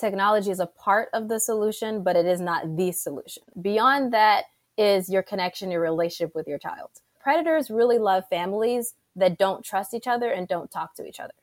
Technology is a part of the solution, but it is not the solution. Beyond that is your connection, your relationship with your child predators really love families that don't trust each other and don't talk to each other.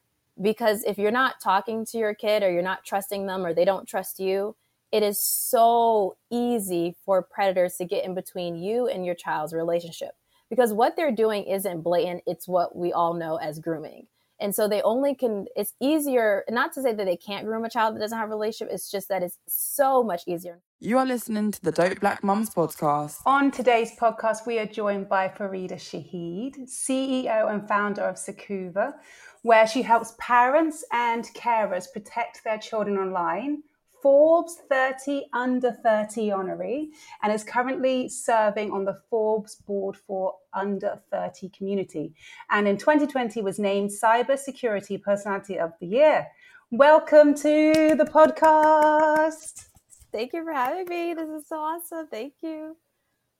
Because if you're not talking to your kid or you're not trusting them or they don't trust you, it is so easy for predators to get in between you and your child's relationship. Because what they're doing isn't blatant, it's what we all know as grooming. And so they only can, it's easier, not to say that they can't groom a child that doesn't have a relationship, it's just that it's so much easier. You are listening to the Dope Black Mums podcast. On today's podcast, we are joined by Farida Shaheed, CEO and founder of Sakuva, where she helps parents and carers protect their children online Forbes 30 Under 30 honoree and is currently serving on the Forbes board for Under 30 community. And in 2020 was named Cybersecurity Personality of the Year. Welcome to the podcast. Thank you for having me. This is so awesome. Thank you.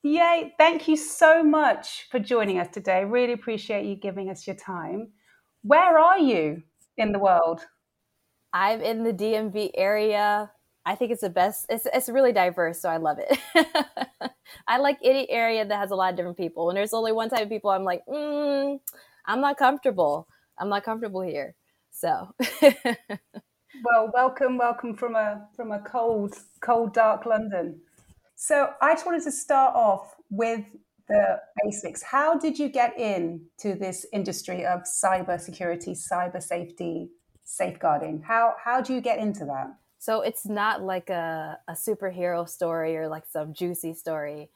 Yay. Thank you so much for joining us today. Really appreciate you giving us your time. Where are you in the world? I'm in the DMV area. I think it's the best. It's it's really diverse, so I love it. I like any area that has a lot of different people. When there's only one type of people, I'm like, mm, I'm not comfortable. I'm not comfortable here. So, well, welcome, welcome from a from a cold, cold, dark London. So, I just wanted to start off with the basics. How did you get into this industry of cyber security, cyber safety, safeguarding? How how do you get into that? So it's not like a, a superhero story or like some juicy story.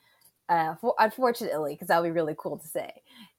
Uh, for, unfortunately, because that would be really cool to say.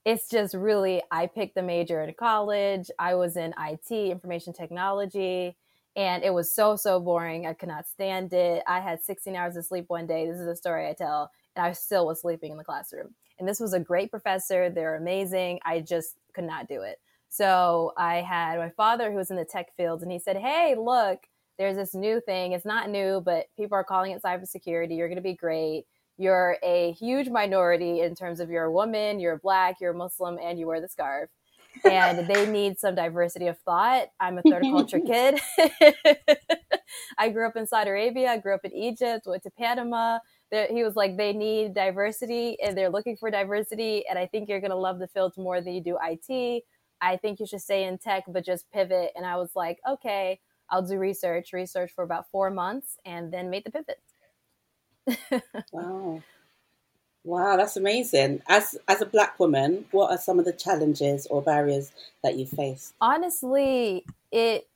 It's just really, I picked the major in college. I was in IT, information technology, and it was so, so boring. I could not stand it. I had 16 hours of sleep one day. This is a story I tell, and I still was sleeping in the classroom. And this was a great professor. They're amazing. I just could not do it. So I had my father who was in the tech field, and he said, Hey, look, there's this new thing. It's not new, but people are calling it cybersecurity. You're going to be great. You're a huge minority in terms of you're a woman, you're black, you're Muslim, and you wear the scarf. and they need some diversity of thought. I'm a third culture kid. I grew up in Saudi Arabia. I grew up in Egypt, went to Panama. he was like, they need diversity and they're looking for diversity. And I think you're going to love the field more than you do IT. I think you should stay in tech, but just pivot. And I was like, okay, I'll do research, research for about four months, and then make the pivot. wow. Wow, that's amazing. As as a black woman, what are some of the challenges or barriers that you face? Honestly, it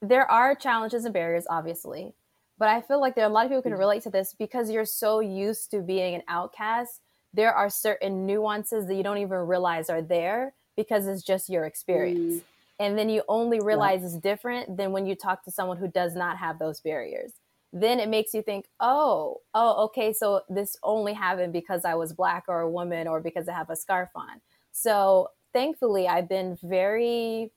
there are challenges and barriers, obviously, but I feel like there are a lot of people who can mm. relate to this because you're so used to being an outcast. There are certain nuances that you don't even realize are there because it's just your experience. Mm. And then you only realize it's different than when you talk to someone who does not have those barriers. Then it makes you think, oh, oh, okay, so this only happened because I was black or a woman or because I have a scarf on. So thankfully, I've been very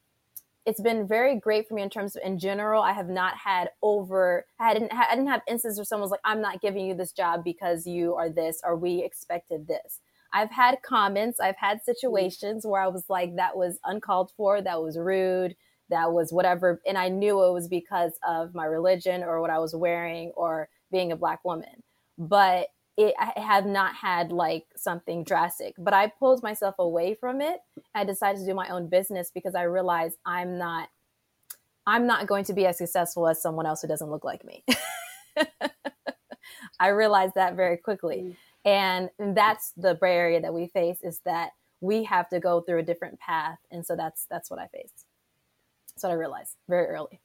it's been very great for me in terms of in general i have not had over i didn't i didn't have instances where someone's like i'm not giving you this job because you are this or we expected this I've had comments, I've had mm-hmm. situations where I was like, that was uncalled for, that was rude, that was whatever. And I knew it was because of my religion or what I was wearing or being a black woman. But it, I have not had like something drastic, but I pulled myself away from it. I decided to do my own business because I realized I'm not, I'm not going to be as successful as someone else who doesn't look like me. I realized that very quickly. Mm-hmm. And that's the barrier that we face is that we have to go through a different path. And so that's that's what I faced. That's what I realized very early.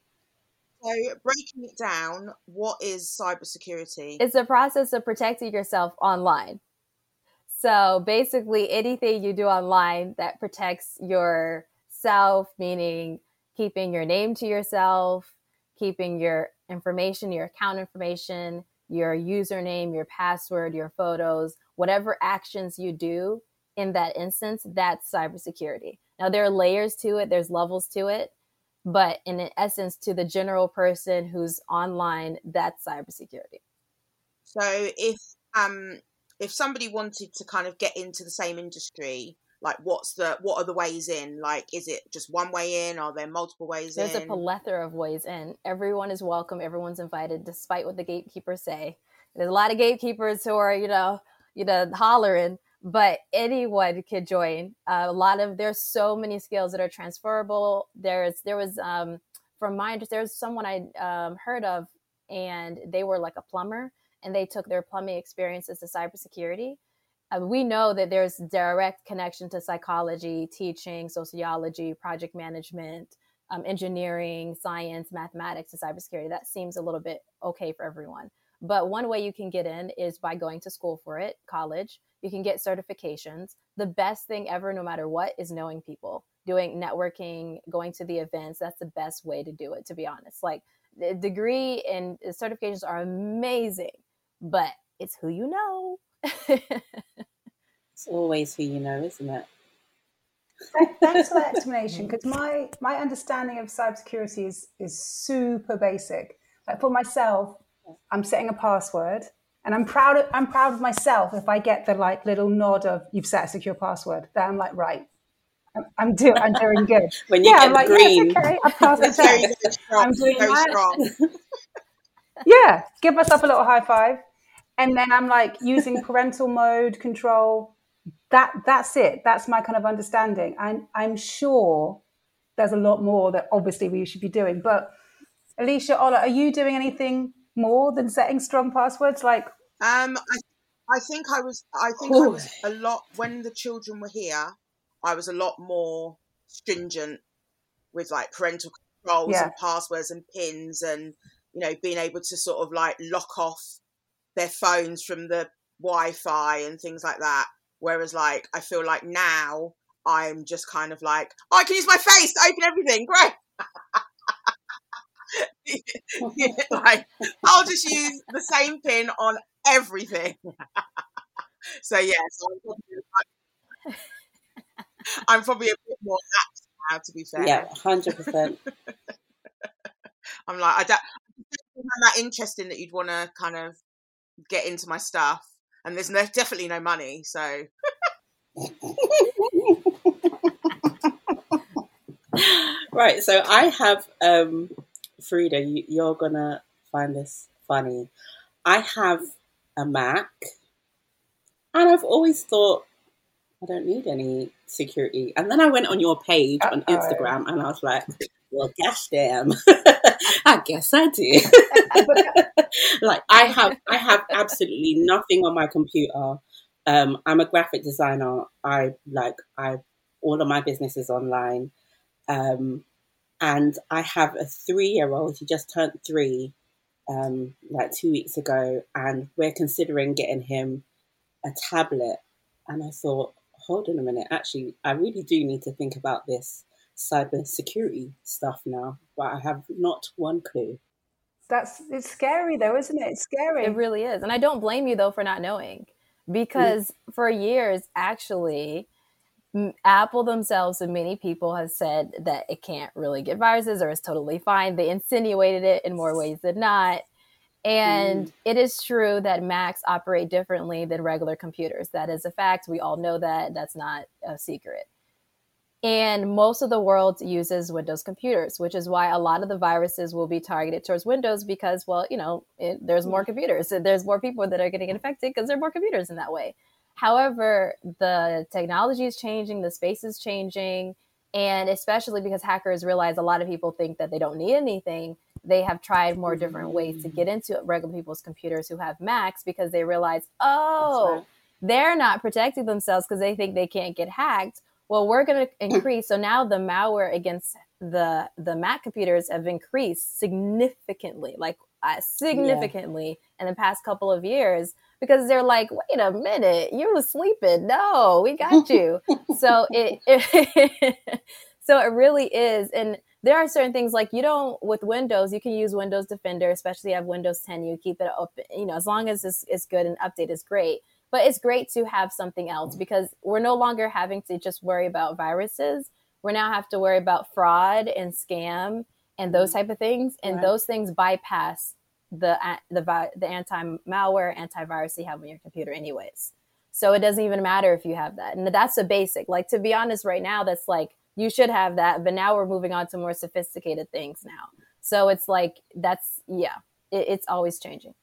So breaking it down, what is cybersecurity? It's the process of protecting yourself online. So basically anything you do online that protects yourself, meaning keeping your name to yourself, keeping your information, your account information, your username, your password, your photos, whatever actions you do in that instance, that's cybersecurity. Now, there are layers to it, there's levels to it, but in essence, to the general person who's online, that's cybersecurity. So if um if somebody wanted to kind of get into the same industry, like what's the what are the ways in? Like is it just one way in? Are there multiple ways in? There's in? a plethora of ways in. Everyone is welcome, everyone's invited, despite what the gatekeepers say. There's a lot of gatekeepers who are, you know, you know, hollering, but anyone could join. Uh, a lot of there's so many skills that are transferable. There's there was um from my interest, there's someone I um, heard of, and they were like a plumber, and they took their plumbing experiences to cybersecurity. Uh, we know that there's direct connection to psychology, teaching, sociology, project management, um, engineering, science, mathematics, and cybersecurity. That seems a little bit okay for everyone. But one way you can get in is by going to school for it, college. You can get certifications. The best thing ever, no matter what, is knowing people, doing networking, going to the events. That's the best way to do it, to be honest. Like the degree and certifications are amazing, but it's who you know. It's always who you know, isn't it? Thanks for that explanation. Because my my understanding of cybersecurity is is super basic. Like for myself, I'm setting a password, and I'm proud. Of, I'm proud of myself if I get the like little nod of "You've set a secure password." Then I'm like, right, I'm, I'm doing. I'm doing good. When you yeah, get I'm like, green. yes, okay, I passed the It's very, test. very strong. I'm doing very that. strong. Yeah, give myself a little high five, and then I'm like using parental mode control. That that's it. That's my kind of understanding. I'm I'm sure there's a lot more that obviously we should be doing. But Alicia, Ola, are you doing anything more than setting strong passwords? Like, Um, I, I think I was. I think I was a lot when the children were here. I was a lot more stringent with like parental controls Yeah. and passwords and pins, and you know, being able to sort of like lock off their phones from the Wi-Fi and things like that. Whereas, like, I feel like now I'm just kind of like, oh, I can use my face to open everything. Great. like I'll just use the same pin on everything. so yeah, so I'm, probably, I'm probably a bit more lax now. To be fair, Yeah, hundred percent. I'm like I don't. I'm that interesting that you'd want to kind of get into my stuff, and there's no, definitely no money. So Right, so I have um Frida, you, you're gonna find this funny. I have a Mac, and I've always thought I don't need any security. And then I went on your page on Uh-oh. Instagram, and I was like, "Well, gosh damn, I guess I do." like I have, I have absolutely nothing on my computer. Um, I'm a graphic designer. I like I all of my business is online. Um, and I have a three year old. He just turned three, um, like two weeks ago, and we're considering getting him a tablet. And I thought, hold on a minute, actually, I really do need to think about this cyber security stuff now, but I have not one clue. that's it's scary though, isn't it? It's scary. It really is. And I don't blame you though for not knowing because for years, actually, Apple themselves and many people have said that it can't really get viruses or it's totally fine. They insinuated it in more ways than not. And mm. it is true that Macs operate differently than regular computers. That is a fact. We all know that. That's not a secret. And most of the world uses Windows computers, which is why a lot of the viruses will be targeted towards Windows because, well, you know, it, there's more hmm. computers. There's more people that are getting infected because there are more computers in that way. However, the technology is changing, the space is changing, and especially because hackers realize a lot of people think that they don't need anything, they have tried more different ways to get mm. into regular people's computers who have Macs because they realize, oh, right. they're not protecting themselves because they think they can't get hacked. Well, we're going to increase. So now the malware against the the Mac computers have increased significantly, like uh, significantly in the past couple of years because they're like, wait a minute, you were sleeping. No, we got you. so it, it so it really is, and there are certain things like you don't with Windows, you can use Windows Defender, especially if you have Windows 10, you keep it open, you know, as long as it's, it's good and update is great. But it's great to have something else because we're no longer having to just worry about viruses. We now have to worry about fraud and scam and those mm-hmm. type of things. And right. those things bypass the the the anti malware, antivirus you have on your computer, anyways. So it doesn't even matter if you have that. And that's a basic. Like to be honest, right now, that's like you should have that. But now we're moving on to more sophisticated things now. So it's like that's yeah, it, it's always changing.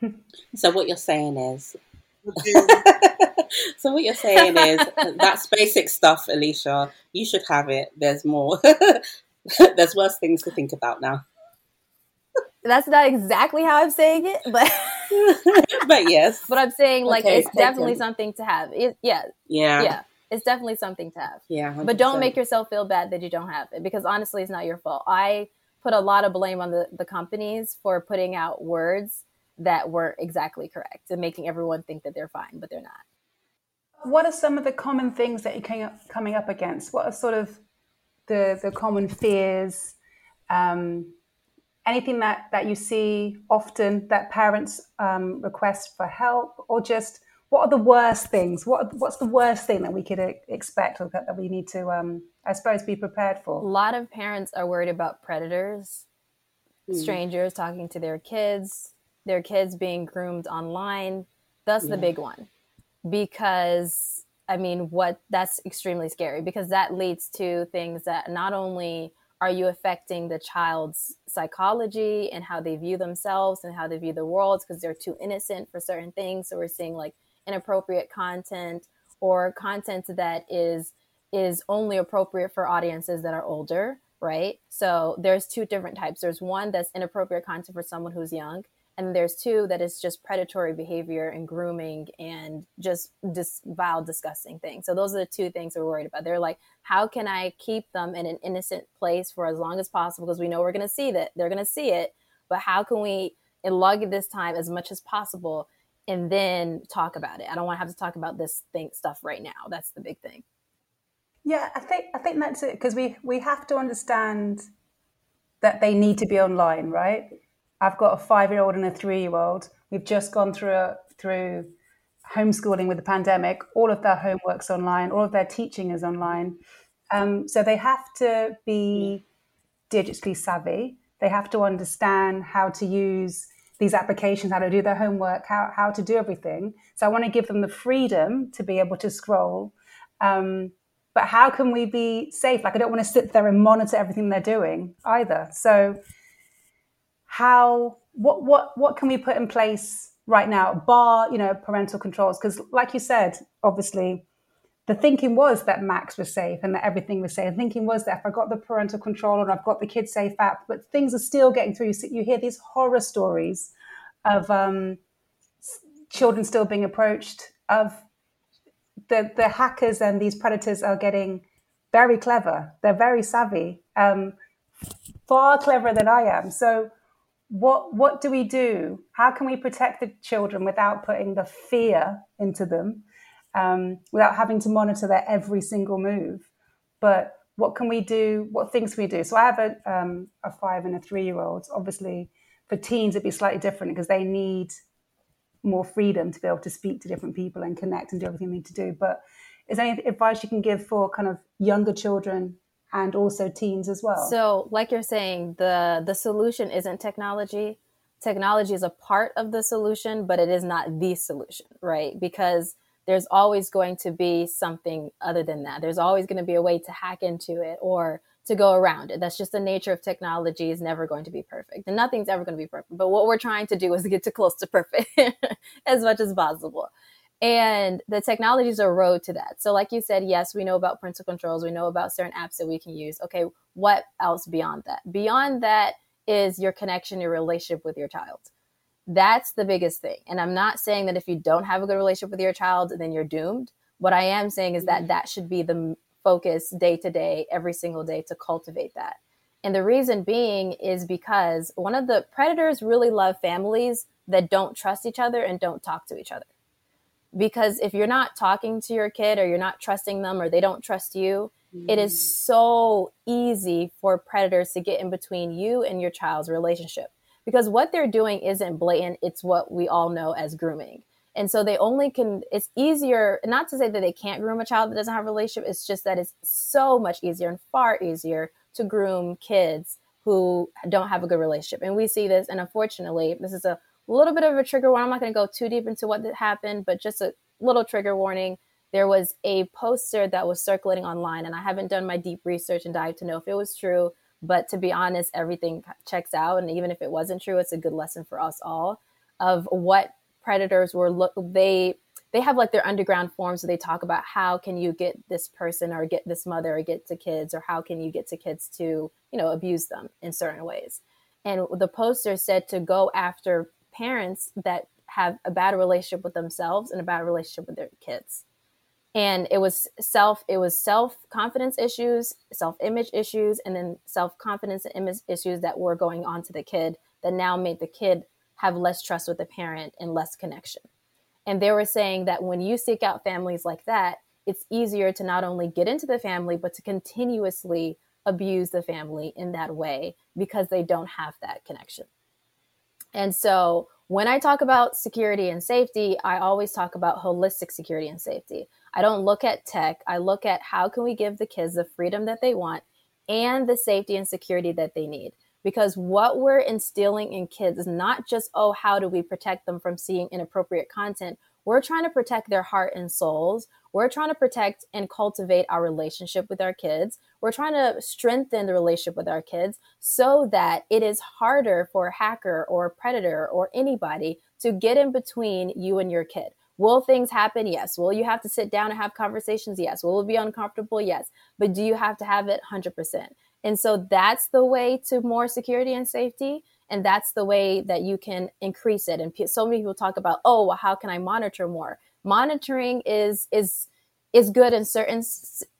So what you're saying is. so what you're saying is that's basic stuff, Alicia. You should have it. There's more. There's worse things to think about now. That's not exactly how I'm saying it, but but yes. But I'm saying like okay, it's definitely something to have. It, yeah. Yeah. Yeah. It's definitely something to have. Yeah. 100%. But don't make yourself feel bad that you don't have it because honestly it's not your fault. I put a lot of blame on the, the companies for putting out words that weren't exactly correct and making everyone think that they're fine, but they're not. What are some of the common things that you're coming up against? What are sort of the the common fears? Um, anything that that you see often that parents um, request for help, or just what are the worst things? What what's the worst thing that we could expect or that, that we need to, um, I suppose, be prepared for? A lot of parents are worried about predators, mm. strangers talking to their kids, their kids being groomed online. That's yeah. the big one because I mean, what that's extremely scary because that leads to things that not only are you affecting the child's psychology and how they view themselves and how they view the world because they're too innocent for certain things. So we're seeing like inappropriate content or content that is is only appropriate for audiences that are older, right? So there's two different types. There's one that's inappropriate content for someone who's young, and there's two that is just predatory behavior and grooming and just dis- vile disgusting things. So those are the two things we're worried about. They're like how can i keep them in an innocent place for as long as possible? Because we know we're going to see that they're going to see it but how can we log this time as much as possible and then talk about it? I don't want to have to talk about this thing stuff right now. That's the big thing. Yeah i think i think that's it because we we have to understand that they need to be online right I've got a five year old and a three year old. We've just gone through a, through homeschooling with the pandemic. All of their homework's online. All of their teaching is online. Um, so they have to be digitally savvy. They have to understand how to use these applications, how to do their homework, how, how to do everything. So I want to give them the freedom to be able to scroll. Um, but how can we be safe? Like I don't want to sit there and monitor everything they're doing either. So how what what what can we put in place right now bar you know parental controls? Because like you said obviously the thinking was that Macs was safe and that everything was safe. The thinking was that if i got the parental control and i've got the kids safe app but things are still getting through. You, you hear these horror stories of um, children still being approached of the the hackers and these predators are getting very clever. They're very savvy um, far cleverer than i am. So what what do we do? How can we protect the children without putting the fear into them, um, without having to monitor their every single move? But what can we do? What things can we do? So I have a um, a five and a three year old. Obviously, for teens it'd be slightly different because they need more freedom to be able to speak to different people and connect and do everything they need to do. But is there any advice you can give for kind of younger children and also teens as well. So, like you're saying, the the solution isn't technology. Technology is a part of the solution, but it is not the solution, right? Because there's always going to be something other than that. There's always going to be a way to hack into it or to go around it. That's just the nature of technology is never going to be perfect. And nothing's ever going to be perfect. But what we're trying to do is get to close to perfect as much as possible. And the technology is a road to that. So, like you said, yes, we know about parental controls, we know about certain apps that we can use. Okay, what else beyond that? Beyond that is your connection, your relationship with your child. That's the biggest thing. And I'm not saying that if you don't have a good relationship with your child, then you're doomed. What I am saying is that mm-hmm. that should be the focus day to day, every single day to cultivate that. And the reason being is because one of the predators really love families that don't trust each other and don't talk to each other because if you're not talking to your kid or you're not trusting them or they don't trust you mm. it is mm. so easy for predators to get in between you and your child's relationship because what they're doing isn't blatant, it's what we all know as grooming. And so they only can, it's easier, not to say that they can't groom a child that doesn't have a relationship, it's just that it's so much easier and far easier to groom kids who don't have a good relationship. And we see this, and unfortunately, this is a little bit of a trigger warning. I'm not going to go too deep into what happened, but just a little trigger warning. There was a poster that was circulating online, and I haven't done my deep research and dive to know if it was true. But to be honest, everything checks out. And even if it wasn't true, it's a good lesson for us all of what predators were look they they have like their underground forums so they talk about how can you get this person or get this mother or get to kids or how can you get to kids to you know abuse them in certain ways and the poster said to go after parents that have a bad relationship with themselves and a bad relationship with their kids and it was self it was self confidence issues self image issues and then self confidence and image issues that were going on to the kid that now made the kid have less trust with the parent and less connection. And they were saying that when you seek out families like that, it's easier to not only get into the family, but to continuously abuse the family in that way because they don't have that connection. And so when I talk about security and safety, I always talk about holistic security and safety. I don't look at tech, I look at how can we give the kids the freedom that they want and the safety and security that they need because what we're instilling in kids is not just, oh, how do we protect them from seeing inappropriate content? We're trying to protect their heart and souls. We're trying to protect and cultivate our relationship with our kids. We're trying to strengthen the relationship with our kids so that it is harder for a hacker or a predator or anybody to get in between you and your kid. Will things happen? Yes. Will you have to sit down and have conversations? Yes. Will it be uncomfortable? Yes. But do you have to have it 100%? And so that's the way to more security and safety. And that's the way that you can increase it. And so many people talk about, oh, well, how can I monitor more? Monitoring is is is good in certain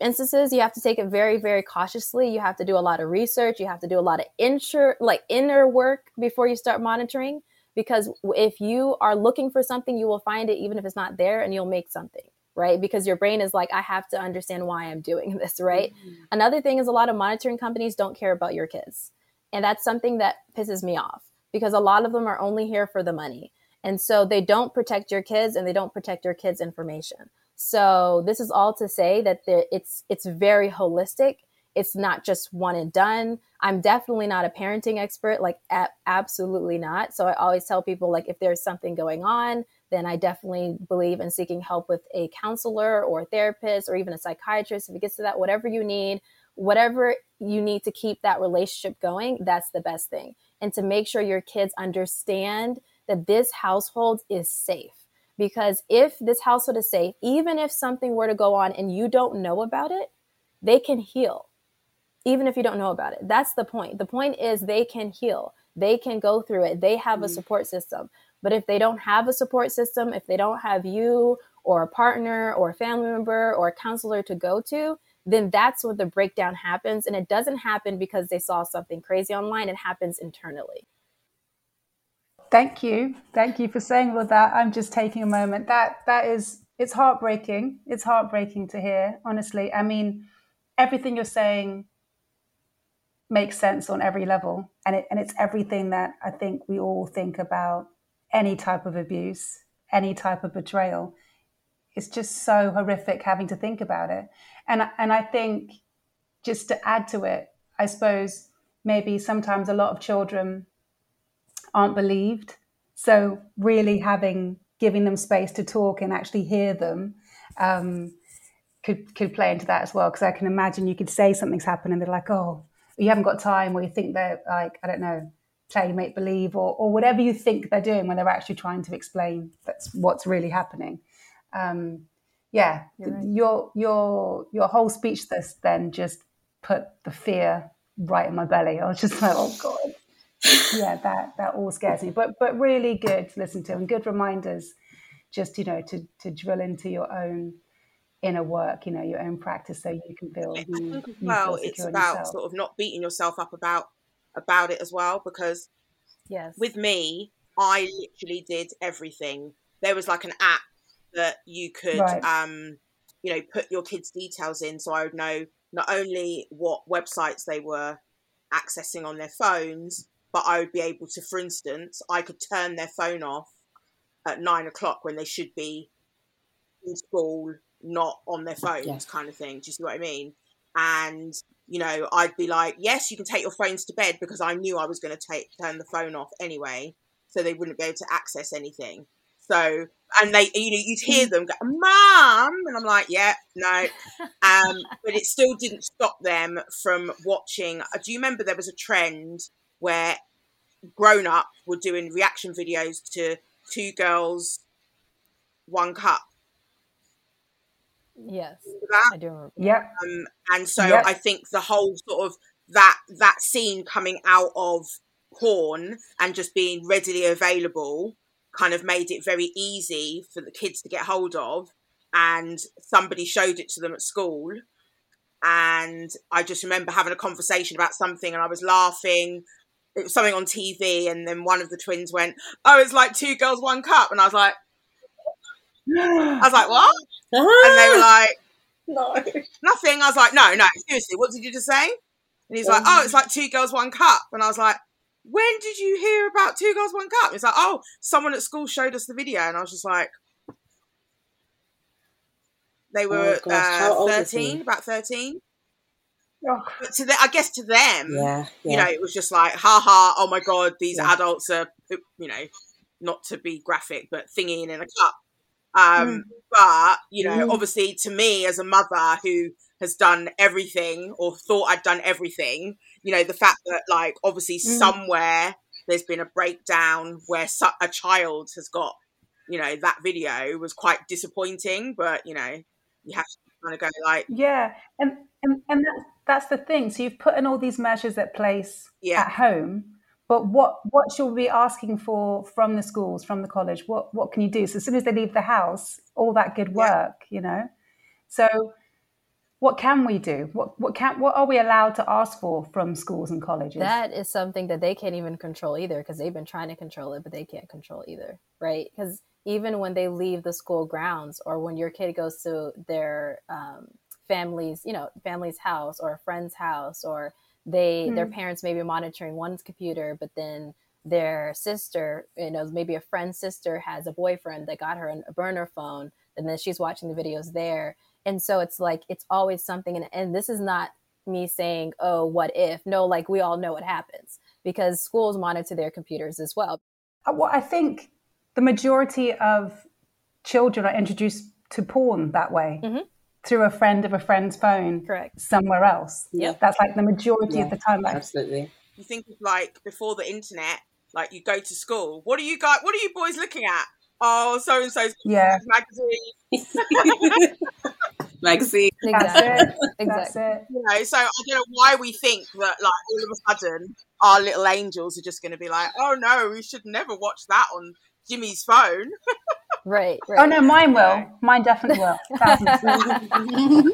instances. You have to take it very, very cautiously. You have to do a lot of research. You have to do a lot of insure, like inner work before you start monitoring. Because if you are looking for something, you will find it even if it's not there, and you'll make something right? Because your brain is like, I have to understand why I'm doing this, right? Mm-hmm. Another thing is a lot of monitoring companies don't care about your kids. And that's something that pisses me off because a lot of them are only here for the money. And so they don't protect your kids and they don't protect your kids' information. So this is all to say that it's it's very holistic. It's not just one and done. I'm definitely not a parenting expert, like a- absolutely not. So I always tell people like if there's something going on, then I definitely believe in seeking help with a counselor or a therapist or even a psychiatrist. If it gets to that, whatever you need, whatever you need to keep that relationship going, that's the best thing. And to make sure your kids understand that this household is safe. Because if this household is safe, even if something were to go on and you don't know about it, they can heal. Even if you don't know about it. That's the point. The point is they can heal. They can go through it. They have a mm. support system. But if they don't have a support system, if they don't have you or a partner or a family member or a counselor to go to, then that's when the breakdown happens. And it doesn't happen because they saw something crazy online, it happens internally. Thank you. Thank you for saying all that. I'm just taking a moment. That that is it's heartbreaking. It's heartbreaking to hear, honestly. I mean, everything you're saying makes sense on every level. And it and it's everything that I think we all think about any type of abuse, any type of betrayal. It's just so horrific having to think about it. And and I think just to add to it, I suppose maybe sometimes a lot of children aren't believed. So really having giving them space to talk and actually hear them um, could could play into that as well. Because I can imagine you could say something's happened and they're like, oh, you haven't got time, or you think they're like, I don't know, play make believe or, or whatever you think they're doing when they're actually trying to explain that's what's really happening um, yeah right. your your your whole speech this then just put the fear right in my belly. I was just like oh god. Yeah that that all scares me. But but really good to listen to and good reminders just you know to to drill into your own inner work you know your own practice so you can feel you, well it's about sort of not beating yourself up about about it as well because yes. with me i literally did everything. There was like an app that you could right. um you know put your kids details in so i would know not only what websites they were accessing on their phones, but I would be able to, for instance, I could turn their phone off at nine o'clock when they should be in school, not on their phones, yeah. kind of thing. Do you see what I mean? And you know, I'd be like, yes, you can take your phones to bed because I knew I was going to take turn the phone off anyway, so they wouldn't be able to access anything. So, and they, you know, you'd hear them go, "Mom," and I'm like, "Yeah, no," um, but it still didn't stop them from watching. Uh, do you remember there was a trend where grown up were doing reaction videos to Two Girls, One Cup? Yes, I do remember. Yeah, um, and so yep. I think the whole sort of that that scene coming out of porn and just being readily available kind of made it very easy for the kids to get hold of and somebody showed it to them at school. And i just remember having a conversation about something and i was laughing. It was something on tv and then one of the twins went oh it's like two girls one cup. And i was like i was like what? And they were like no. Nothing. I was like no no seriously what did you just say? And he's like um, oh it's like two girls one cup. And i was like when did you hear about Two Girls One Cup? It's like, oh, someone at school showed us the video, and I was just like, they were oh, uh, thirteen, about thirteen. Oh. But to the, I guess to them, yeah, yeah, you know, it was just like, ha ha, oh my god, these yeah. adults are, you know, not to be graphic, but thingying in a cup. Um, mm. But you know, mm. obviously, to me as a mother who has done everything or thought I'd done everything, you know the fact that like obviously mm. somewhere there's been a breakdown where a child has got you know that video was quite disappointing but you know you have to kind of go like yeah and and, and that's, that's the thing so you've put in all these measures at place yeah. at home but what what should we be asking for from the schools from the college what what can you do so as soon as they leave the house all that good work yeah. you know so what can we do? What what can what are we allowed to ask for from schools and colleges? That is something that they can't even control either because they've been trying to control it, but they can't control either, right? Because even when they leave the school grounds or when your kid goes to their um, family's, you know, family's house or a friend's house, or they mm. their parents may be monitoring one's computer, but then their sister, you know, maybe a friend's sister has a boyfriend that got her a burner phone, and then she's watching the videos there and so it's like it's always something and, and this is not me saying oh what if no like we all know what happens because schools monitor their computers as well uh, well i think the majority of children are introduced to porn that way mm-hmm. Through a friend of a friend's phone correct. somewhere else. Yeah. That's like the majority yeah, of the time like, absolutely. You think of like before the internet like you go to school what are you guys what are you boys looking at? Oh so and so's yeah. magazine. Magazine. Exactly. exactly. You know, so I don't know why we think that like all of a sudden our little angels are just going to be like, oh no, we should never watch that on Jimmy's phone. right, right. Oh no, mine will. Mine definitely will.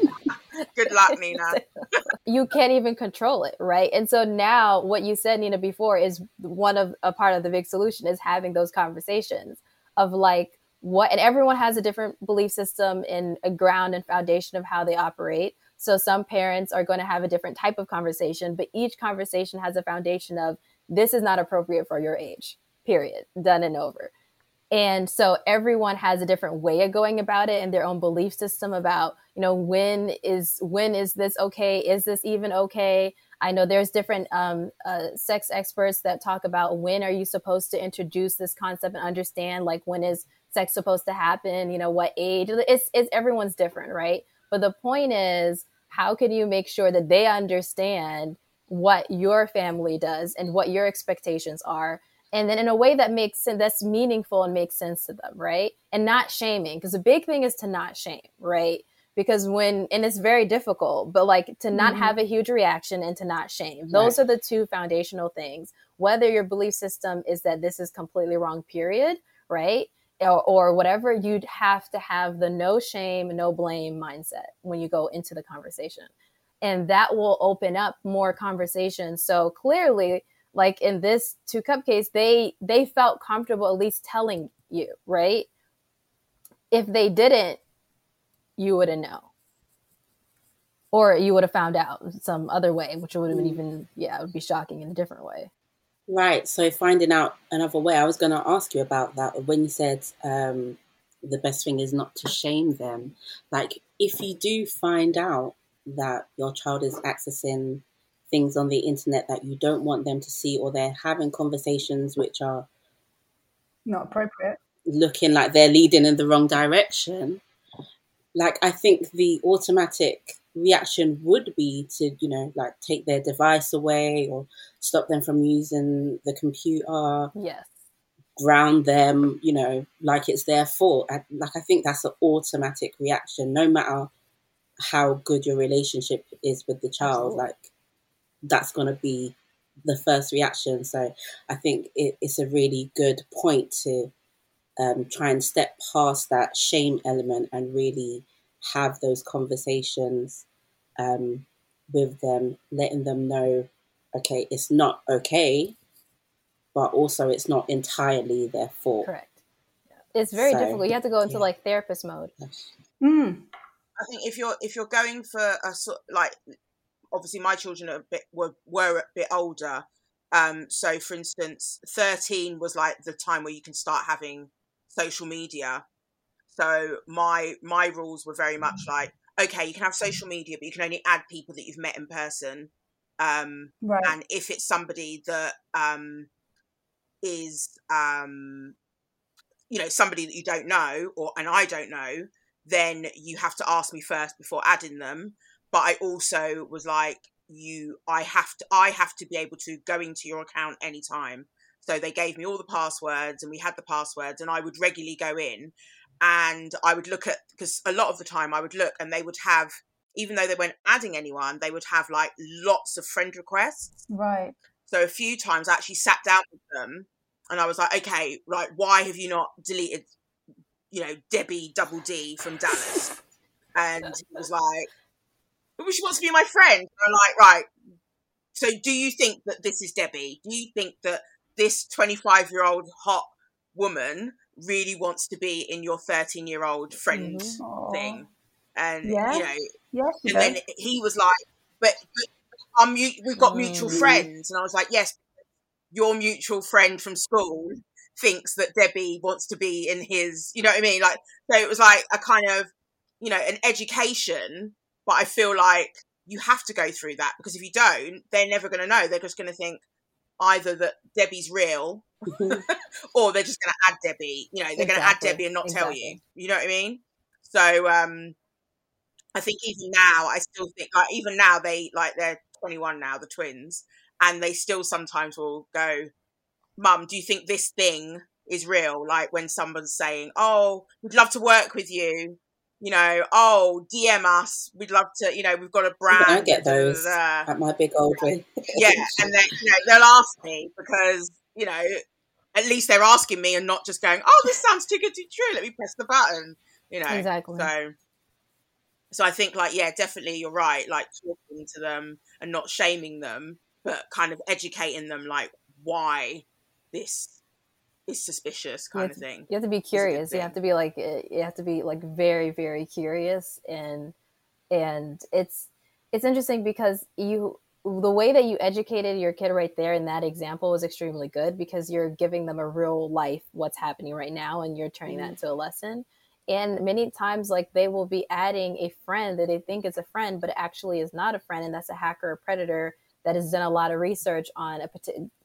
Good luck, Nina. you can't even control it, right? And so now, what you said, Nina, before is one of a part of the big solution is having those conversations of like, what and everyone has a different belief system and a ground and foundation of how they operate so some parents are going to have a different type of conversation but each conversation has a foundation of this is not appropriate for your age period done and over and so everyone has a different way of going about it and their own belief system about you know when is when is this okay is this even okay i know there's different um, uh, sex experts that talk about when are you supposed to introduce this concept and understand like when is sex supposed to happen, you know, what age. It's it's everyone's different, right? But the point is, how can you make sure that they understand what your family does and what your expectations are? And then in a way that makes sense, that's meaningful and makes sense to them, right? And not shaming, because the big thing is to not shame, right? Because when, and it's very difficult, but like to not mm-hmm. have a huge reaction and to not shame. Those right. are the two foundational things. Whether your belief system is that this is completely wrong, period, right? or, or whatever, you'd have to have the no shame, no blame mindset when you go into the conversation. And that will open up more conversations. So clearly, like in this two cup case, they they felt comfortable at least telling you, right? If they didn't, you wouldn't know. or you would have found out some other way, which would have been even yeah, it would be shocking in a different way. Right. So finding out another way, I was going to ask you about that when you said um, the best thing is not to shame them. Like, if you do find out that your child is accessing things on the internet that you don't want them to see, or they're having conversations which are not appropriate, looking like they're leading in the wrong direction, like, I think the automatic reaction would be to, you know, like take their device away or stop them from using the computer. Yes. Ground them, you know, like it's their fault. I, like, I think that's an automatic reaction, no matter how good your relationship is with the child. Absolutely. Like, that's going to be the first reaction. So I think it, it's a really good point to um, try and step past that shame element and really have those conversations um, with them, letting them know, okay, it's not okay, but also it's not entirely their fault. Correct. It's very so, difficult. You have to go into yeah. like therapist mode. Mm. I think if you're if you're going for a sort like obviously my children are a bit were were a bit older. Um, so for instance, thirteen was like the time where you can start having social media. So my my rules were very much like okay, you can have social media, but you can only add people that you've met in person. Um, right. And if it's somebody that um, is, um, you know, somebody that you don't know, or and I don't know, then you have to ask me first before adding them. But I also was like, you, I have to, I have to be able to go into your account anytime. So they gave me all the passwords, and we had the passwords, and I would regularly go in and I would look at because a lot of the time I would look and they would have even though they weren't adding anyone, they would have like lots of friend requests. Right. So a few times I actually sat down with them and I was like, okay, like why have you not deleted, you know, Debbie Double D from Dallas? And he was like, but she wants to be my friend. And I'm like, right. So do you think that this is Debbie? Do you think that this 25 year old hot woman really wants to be in your 13 year old friend mm-hmm. thing. And, yes. you know, yes, and then he was like, but, but I'm, we've got mutual mm. friends. And I was like, yes, your mutual friend from school thinks that Debbie wants to be in his, you know what I mean? Like, so it was like a kind of, you know, an education, but I feel like you have to go through that because if you don't, they're never going to know. They're just going to think either that Debbie's real Mm-hmm. or they're just going to add Debbie. You know, they're exactly. going to add Debbie and not exactly. tell you. You know what I mean? So um, I think even now, I still think like even now they like they're 21 now, the twins, and they still sometimes will go, "Mum, do you think this thing is real?" Like when someone's saying, "Oh, we'd love to work with you." You know, oh, DM us. We'd love to. You know, we've got a brand. I get those at my big old way. yeah, and then you know they'll ask me because you know, at least they're asking me and not just going, "Oh, this sounds too good to be true. Let me press the button." You know, exactly. So, so I think, like, yeah, definitely, you're right. Like talking to them and not shaming them, but kind of educating them, like why this is suspicious, kind of thing. You have to be curious. You have to be like, eh, you have to be like very, very curious, and and it's it's interesting because you the way that you educated your kid right there in that example was extremely good because you're giving them a real life what's happening right now and you're turning mm. that into a lesson and many times like they will be adding a friend that they think is a friend but actually is not a friend and that's a hacker or predator that has done a lot of research on a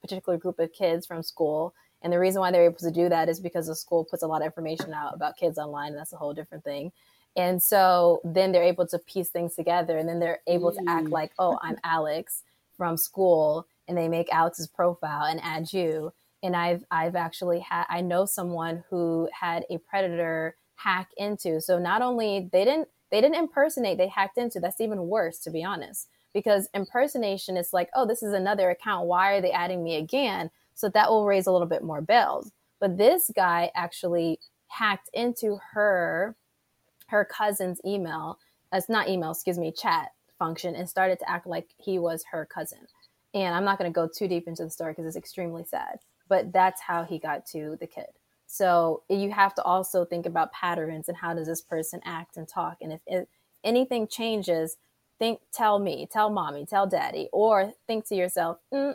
particular group of kids from school and the reason why they're able to do that is because the school puts a lot of information out about kids online and that's a whole different thing and so then they're able to piece things together and then they're able to act mm. like, oh, I'm Alex from school. And they make Alex's profile and add you. And I've I've actually had I know someone who had a predator hack into. So not only they didn't they didn't impersonate, they hacked into. That's even worse, to be honest. Because impersonation is like, oh, this is another account. Why are they adding me again? So that will raise a little bit more bells. But this guy actually hacked into her her cousin's email, it's not email, excuse me, chat function and started to act like he was her cousin. And I'm not going to go too deep into the story because it's extremely sad, but that's how he got to the kid. So you have to also think about patterns and how does this person act and talk. And if, if anything changes, think tell me tell mommy tell daddy or think to yourself mm,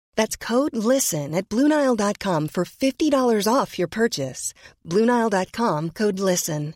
That's code LISTEN at Bluenile.com for $50 off your purchase. Bluenile.com code LISTEN.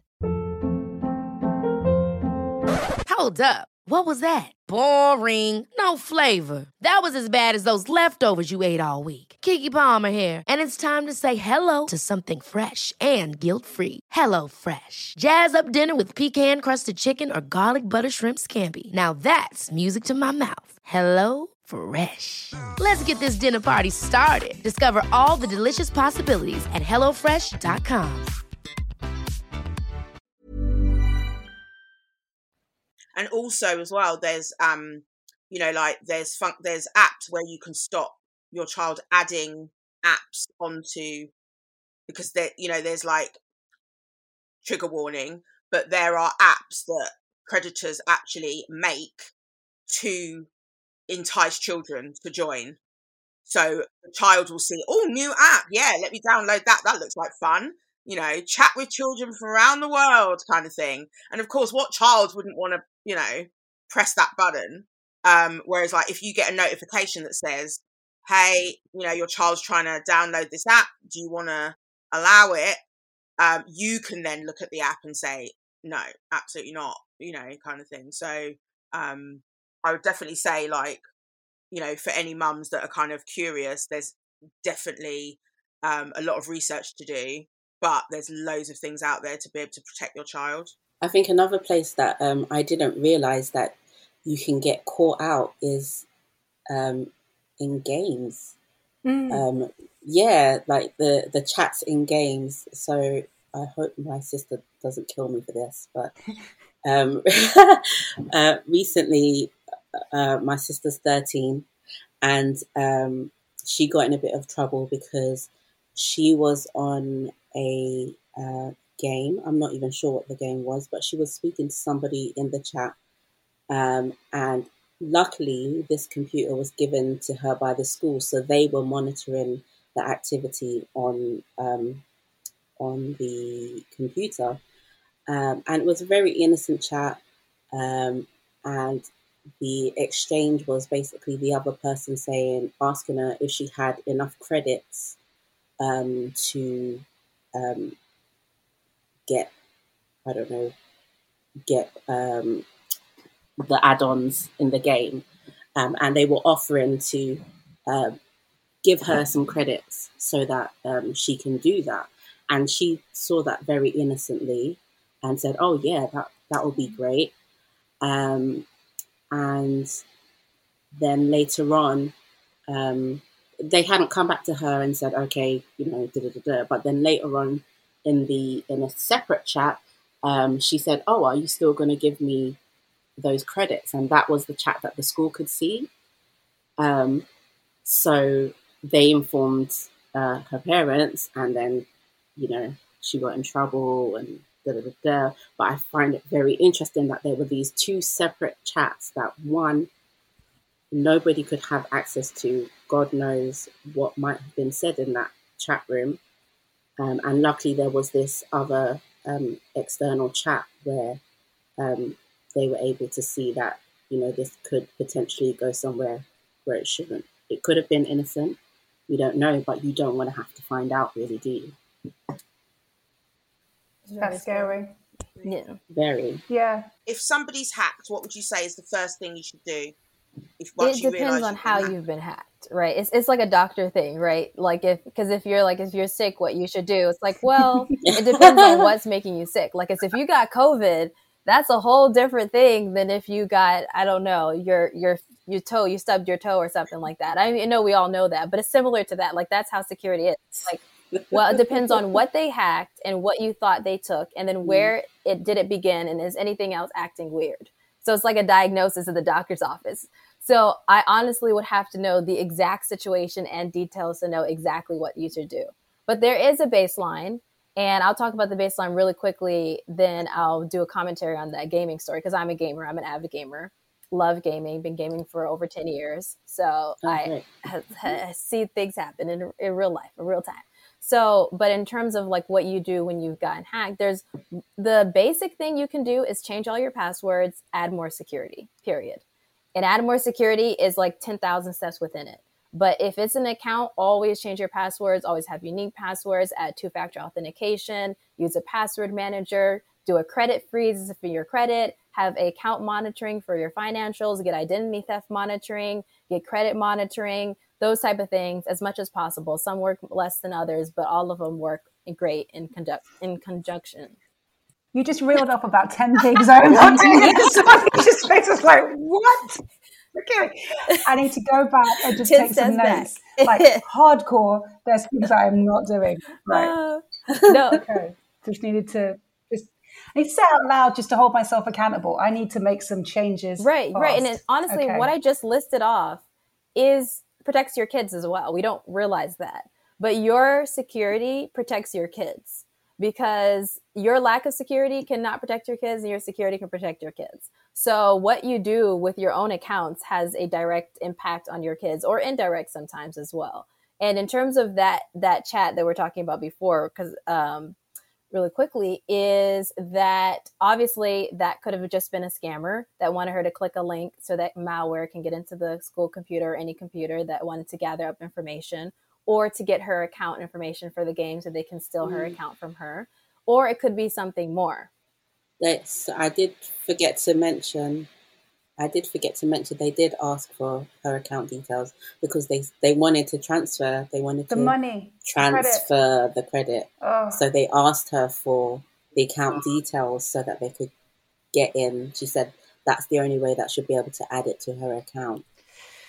Hold up. What was that? Boring. No flavor. That was as bad as those leftovers you ate all week. Keke Palmer here, and it's time to say hello to something fresh and guilt-free. Hello Fresh. Jazz up dinner with pecan-crusted chicken or garlic butter shrimp scampi. Now that's music to my mouth. Hello Fresh. Let's get this dinner party started. Discover all the delicious possibilities at hellofresh.com. and also as well there's um you know like there's fun- there's apps where you can stop your child adding apps onto because there you know there's like trigger warning but there are apps that predators actually make to entice children to join so the child will see oh new app yeah let me download that that looks like fun you know chat with children from around the world kind of thing and of course what child wouldn't want to you know, press that button. Um, whereas like if you get a notification that says, Hey, you know, your child's trying to download this app, do you wanna allow it? Um, you can then look at the app and say, No, absolutely not, you know, kind of thing. So um I would definitely say like, you know, for any mums that are kind of curious, there's definitely um, a lot of research to do, but there's loads of things out there to be able to protect your child. I think another place that um, I didn't realize that you can get caught out is um, in games. Mm. Um, yeah, like the the chats in games. So I hope my sister doesn't kill me for this, but um, uh, recently uh, my sister's thirteen, and um, she got in a bit of trouble because she was on a uh, game. I'm not even sure what the game was, but she was speaking to somebody in the chat. Um, and luckily, this computer was given to her by the school, so they were monitoring the activity on um, on the computer. Um, and it was a very innocent chat. Um, and the exchange was basically the other person saying, asking her if she had enough credits um, to um, get I don't know get um, the add-ons in the game, um, and they were offering to uh, give her some credits so that um, she can do that. And she saw that very innocently and said, "Oh yeah, that that will be great." Um, and then later on, um, they hadn't come back to her and said, "Okay, you know," da, da, da, but then later on, in the in a separate chat, um, she said, "Oh, are you still going to give me those credits?" And that was the chat that the school could see. Um, so they informed uh, her parents, and then you know she got in trouble and da da da. But I find it very interesting that there were these two separate chats that one nobody could have access to. God knows what might have been said in that chat room. Um, and luckily, there was this other um, external chat where um, they were able to see that you know this could potentially go somewhere where it shouldn't. It could have been innocent. We don't know, but you don't want to have to find out, really, do you? That's scary. Yeah. Very. Yeah. If somebody's hacked, what would you say is the first thing you should do? If, it depends on how you've been hacked right? It's it's like a doctor thing, right? Like if because if you're like if you're sick, what you should do? It's like, well, it depends on what's making you sick. Like it's if you got COVID, that's a whole different thing than if you got I don't know your your your toe you stubbed your toe or something like that. I, mean, I know we all know that, but it's similar to that. Like that's how security is. Like well, it depends on what they hacked and what you thought they took, and then mm-hmm. where it did it begin, and is anything else acting weird? So it's like a diagnosis at the doctor's office. So I honestly would have to know the exact situation and details to know exactly what you should do. But there is a baseline, and I'll talk about the baseline really quickly. Then I'll do a commentary on that gaming story because I'm a gamer. I'm an avid gamer. Love gaming. Been gaming for over ten years, so okay. I, I, see things happen in, in real life, in real time. So, but in terms of like what you do when you've gotten hacked, there's the basic thing you can do is change all your passwords, add more security. Period. And add more security is like ten thousand steps within it. But if it's an account, always change your passwords, always have unique passwords, add two factor authentication, use a password manager, do a credit freeze for your credit, have account monitoring for your financials, get identity theft monitoring, get credit monitoring, those type of things as much as possible. Some work less than others, but all of them work great in conduct in conjunction. You just reeled up about 10 things I'm not doing. just was like, what? okay, I need to go back and just take some notes. like hardcore, there's things I am not doing. Right. Uh, no. okay. Just needed to just I need to say out loud just to hold myself accountable. I need to make some changes. Right, fast. right. And it, honestly, okay. what I just listed off is protects your kids as well. We don't realize that. But your security protects your kids because your lack of security cannot protect your kids and your security can protect your kids. So what you do with your own accounts has a direct impact on your kids or indirect sometimes as well. And in terms of that that chat that we're talking about before, because um, really quickly, is that obviously that could have just been a scammer that wanted her to click a link so that malware can get into the school computer or any computer that wanted to gather up information or to get her account information for the game so they can steal mm. her account from her. Or it could be something more that's I did forget to mention. I did forget to mention they did ask for her account details because they they wanted to transfer. They wanted the to money transfer credit. the credit. Oh. So they asked her for the account details so that they could get in. She said that's the only way that should be able to add it to her account.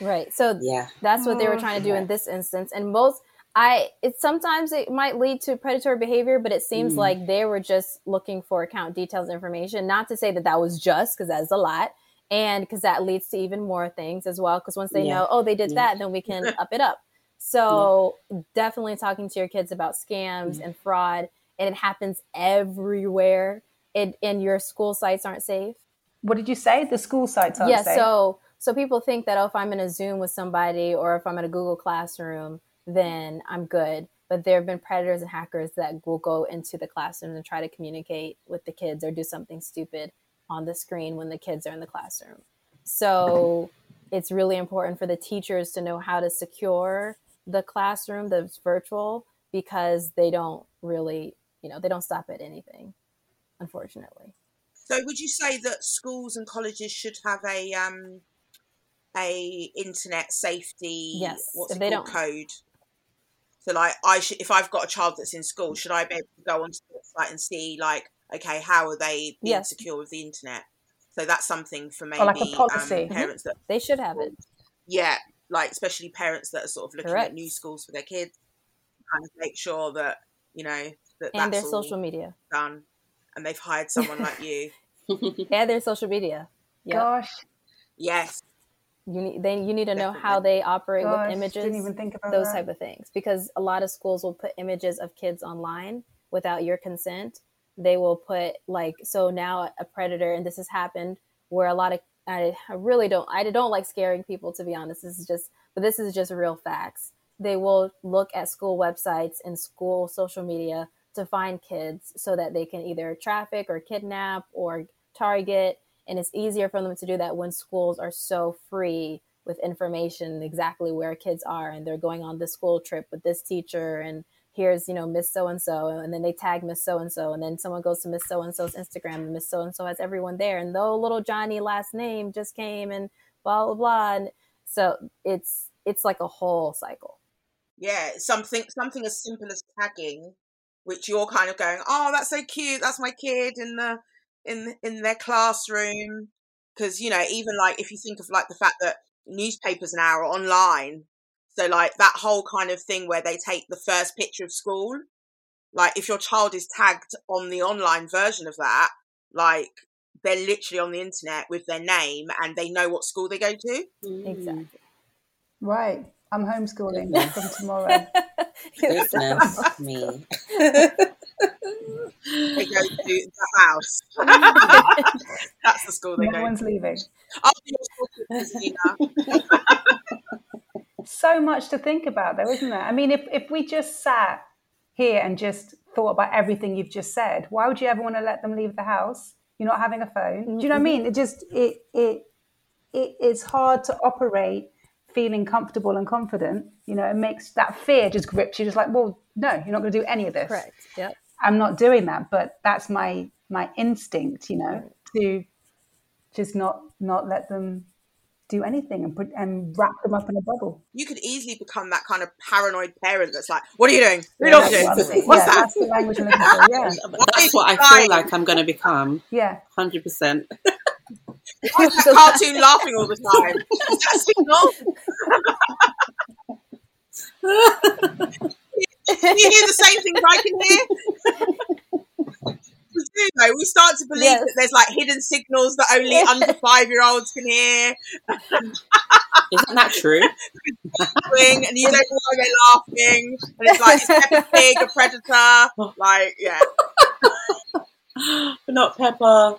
Right. So yeah, that's what they were trying to do in this instance. And most I it sometimes it might lead to predatory behavior, but it seems mm. like they were just looking for account details information. Not to say that that was just because that's a lot, and because that leads to even more things as well. Because once they yeah. know, oh, they did yeah. that, then we can up it up. So yeah. definitely talking to your kids about scams and fraud, and it happens everywhere. It and your school sites aren't safe. What did you say? The school sites aren't yeah, safe. so so people think that oh, if I'm in a Zoom with somebody or if I'm in a Google Classroom then I'm good. But there have been predators and hackers that will go into the classroom and try to communicate with the kids or do something stupid on the screen when the kids are in the classroom. So it's really important for the teachers to know how to secure the classroom that's virtual because they don't really, you know, they don't stop at anything, unfortunately. So would you say that schools and colleges should have a um a internet safety yes, what's it called, code? So like I should if I've got a child that's in school, should I be able to go onto the website and see like, okay, how are they being yes. secure with the internet? So that's something for maybe like um, parents that they should have it. Yeah, like especially parents that are sort of looking Correct. at new schools for their kids, kind of make sure that you know that and their social media done, and they've hired someone like you. yeah, their social media. Yep. Gosh. Yes you need then you need to know how they operate Gosh, with images didn't even think about those that. type of things because a lot of schools will put images of kids online without your consent they will put like so now a predator and this has happened where a lot of I, I really don't I don't like scaring people to be honest. This is just but this is just real facts. They will look at school websites and school social media to find kids so that they can either traffic or kidnap or target and it's easier for them to do that when schools are so free with information exactly where kids are and they're going on this school trip with this teacher and here's you know miss so and so and then they tag miss so and so and then someone goes to miss so and so's instagram and miss so and so has everyone there and though little johnny last name just came and blah blah blah and so it's it's like a whole cycle. Yeah something something as simple as tagging which you're kind of going oh that's so cute that's my kid in the in in their classroom. Because you know even like if you think of like the fact that newspapers now are online so like that whole kind of thing where they take the first picture of school like if your child is tagged on the online version of that like they're literally on the internet with their name and they know what school they go to. Mm. Exactly. Right. I'm homeschooling from tomorrow. Goodness me. They go to the house. That's the school they go to. no one's to. leaving. I'll be your school, Christina. So much to think about, though, isn't there? I mean, if, if we just sat here and just thought about everything you've just said, why would you ever want to let them leave the house? You're not having a phone. Do you know what I mm-hmm. mean? It just it it it is hard to operate feeling comfortable and confident. You know, it makes that fear just grips you. Just like, well, no, you're not going to do any of this. Correct. Yep. I'm not doing that, but that's my my instinct. You know, to just not not let them do anything and put and wrap them up in a bubble. You could easily become that kind of paranoid parent that's like, "What are you doing? Who Yeah, loves that's you? what I'm. What's Yeah, that?" That's the language I'm looking for. Yeah, That's what I feel like I'm going to become. yeah. 100%. Why is that cartoon laughing all the time? Is that a signal? Can you hear the same things I can hear? We do though. We start to believe Yes. that there's like hidden signals that only under five year olds can hear. Isn't that true? And you don't know why they're laughing. And it's like, is Peppa Pig a predator? Like, yeah. but Not Peppa.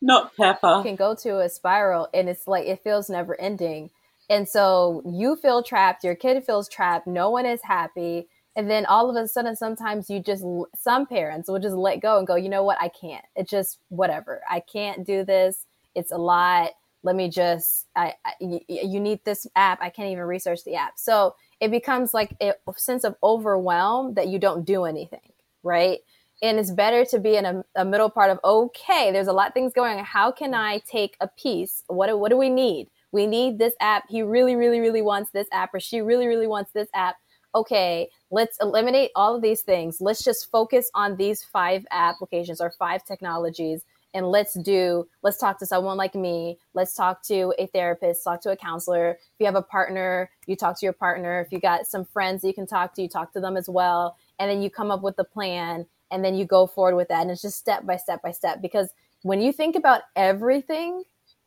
Not Peppa. can go to a spiral and it's like it feels never ending. And so you feel trapped, your kid feels trapped, no one is happy. And then all of a sudden, sometimes you just, some parents will just let go and go, you know what, I can't. It's just whatever. I can't do this. It's a lot. Let me just, I, I, you need this app. I can't even research the app. So it becomes like a sense of overwhelm that you don't do anything, right? and it's better to be in a, a middle part of okay there's a lot of things going on how can i take a piece what what do we need we need this app he really really really wants this app or she really really wants this app okay let's eliminate all of these things. Let's just focus on these five applications or five technologies and let's do let's talk to someone like me. Let's talk to a therapist talk to a counselor. If you have a partner you talk to your partner. If you got some friends that you can talk to you talk to them as well. And then you come up with a plan and then you go forward with that. And it's just step by step by step because when you think about everything